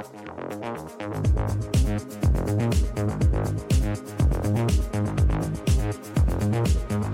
Thank you.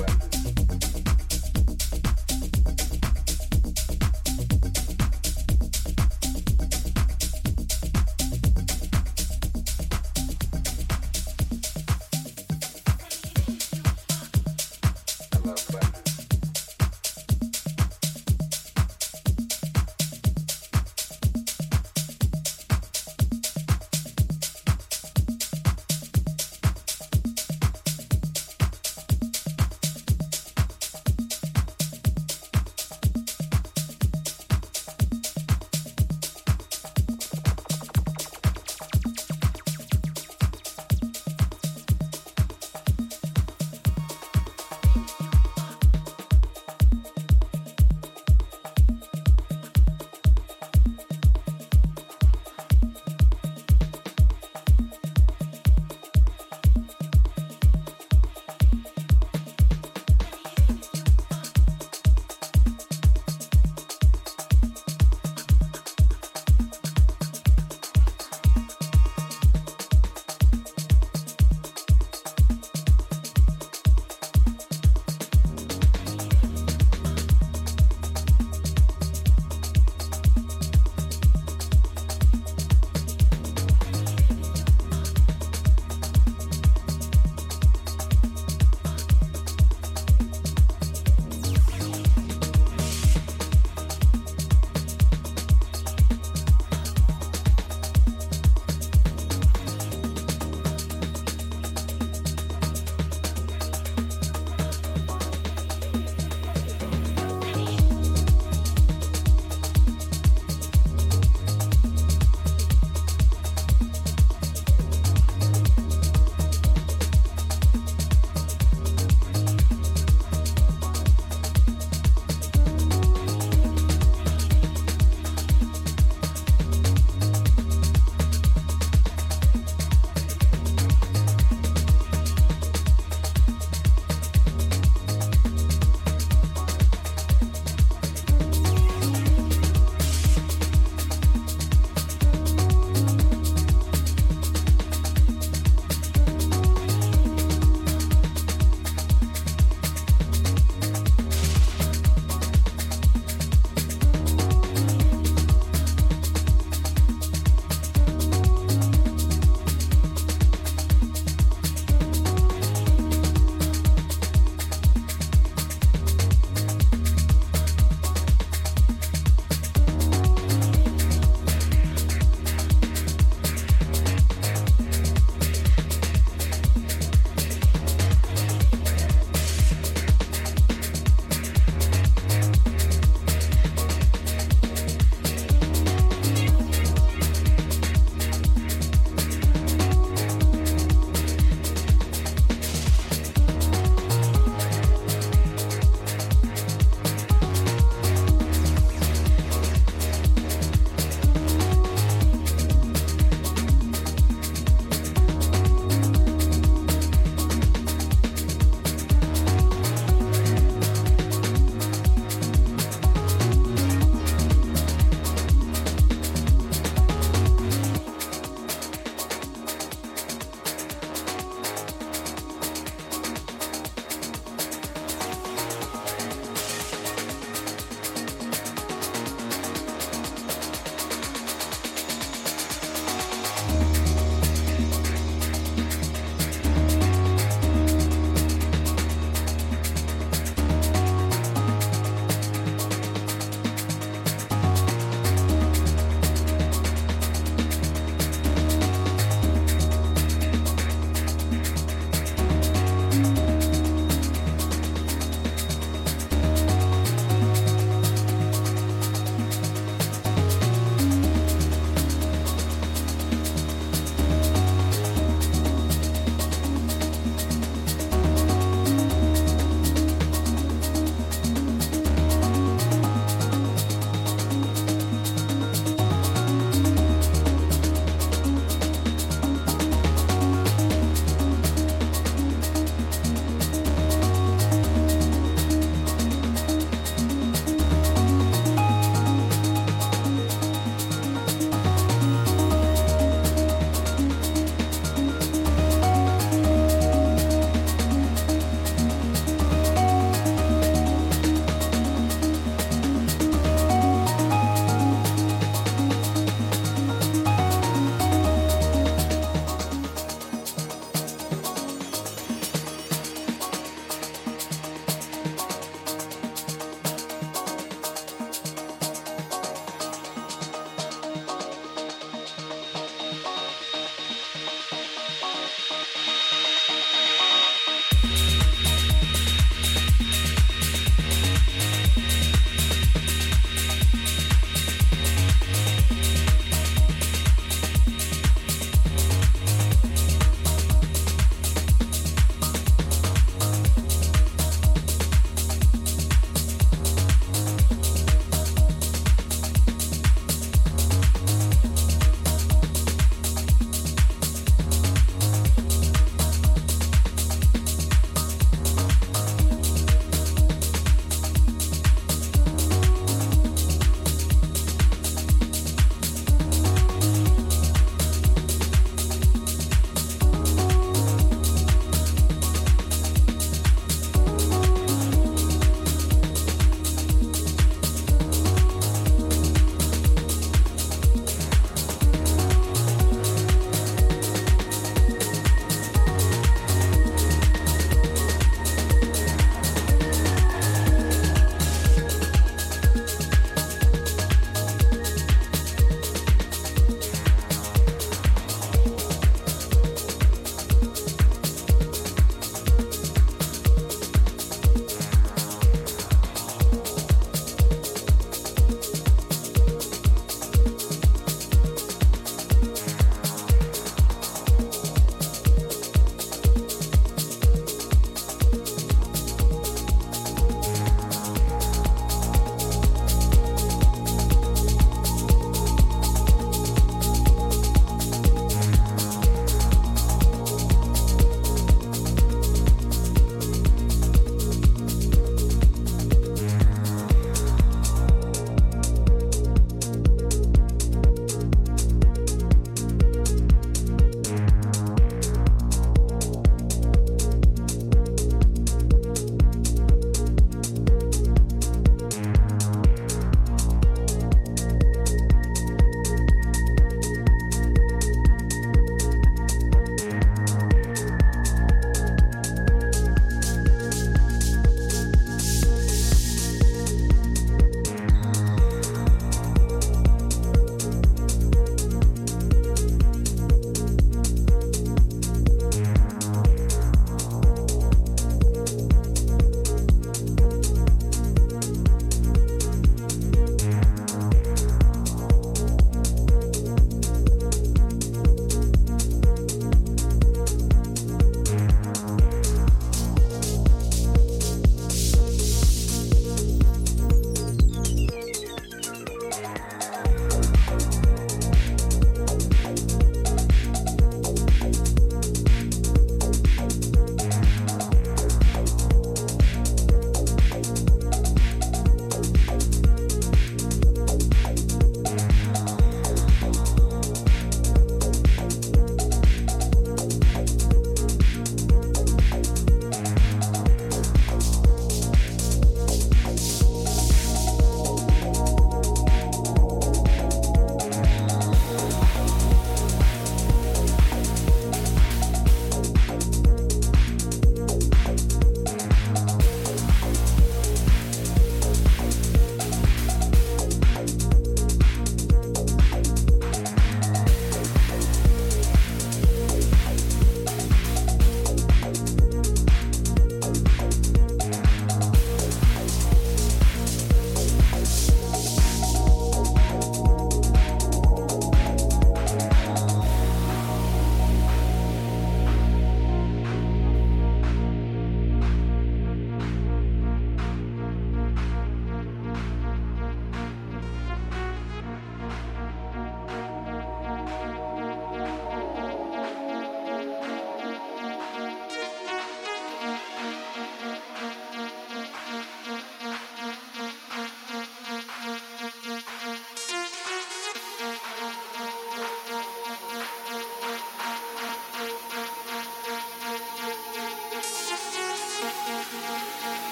Network.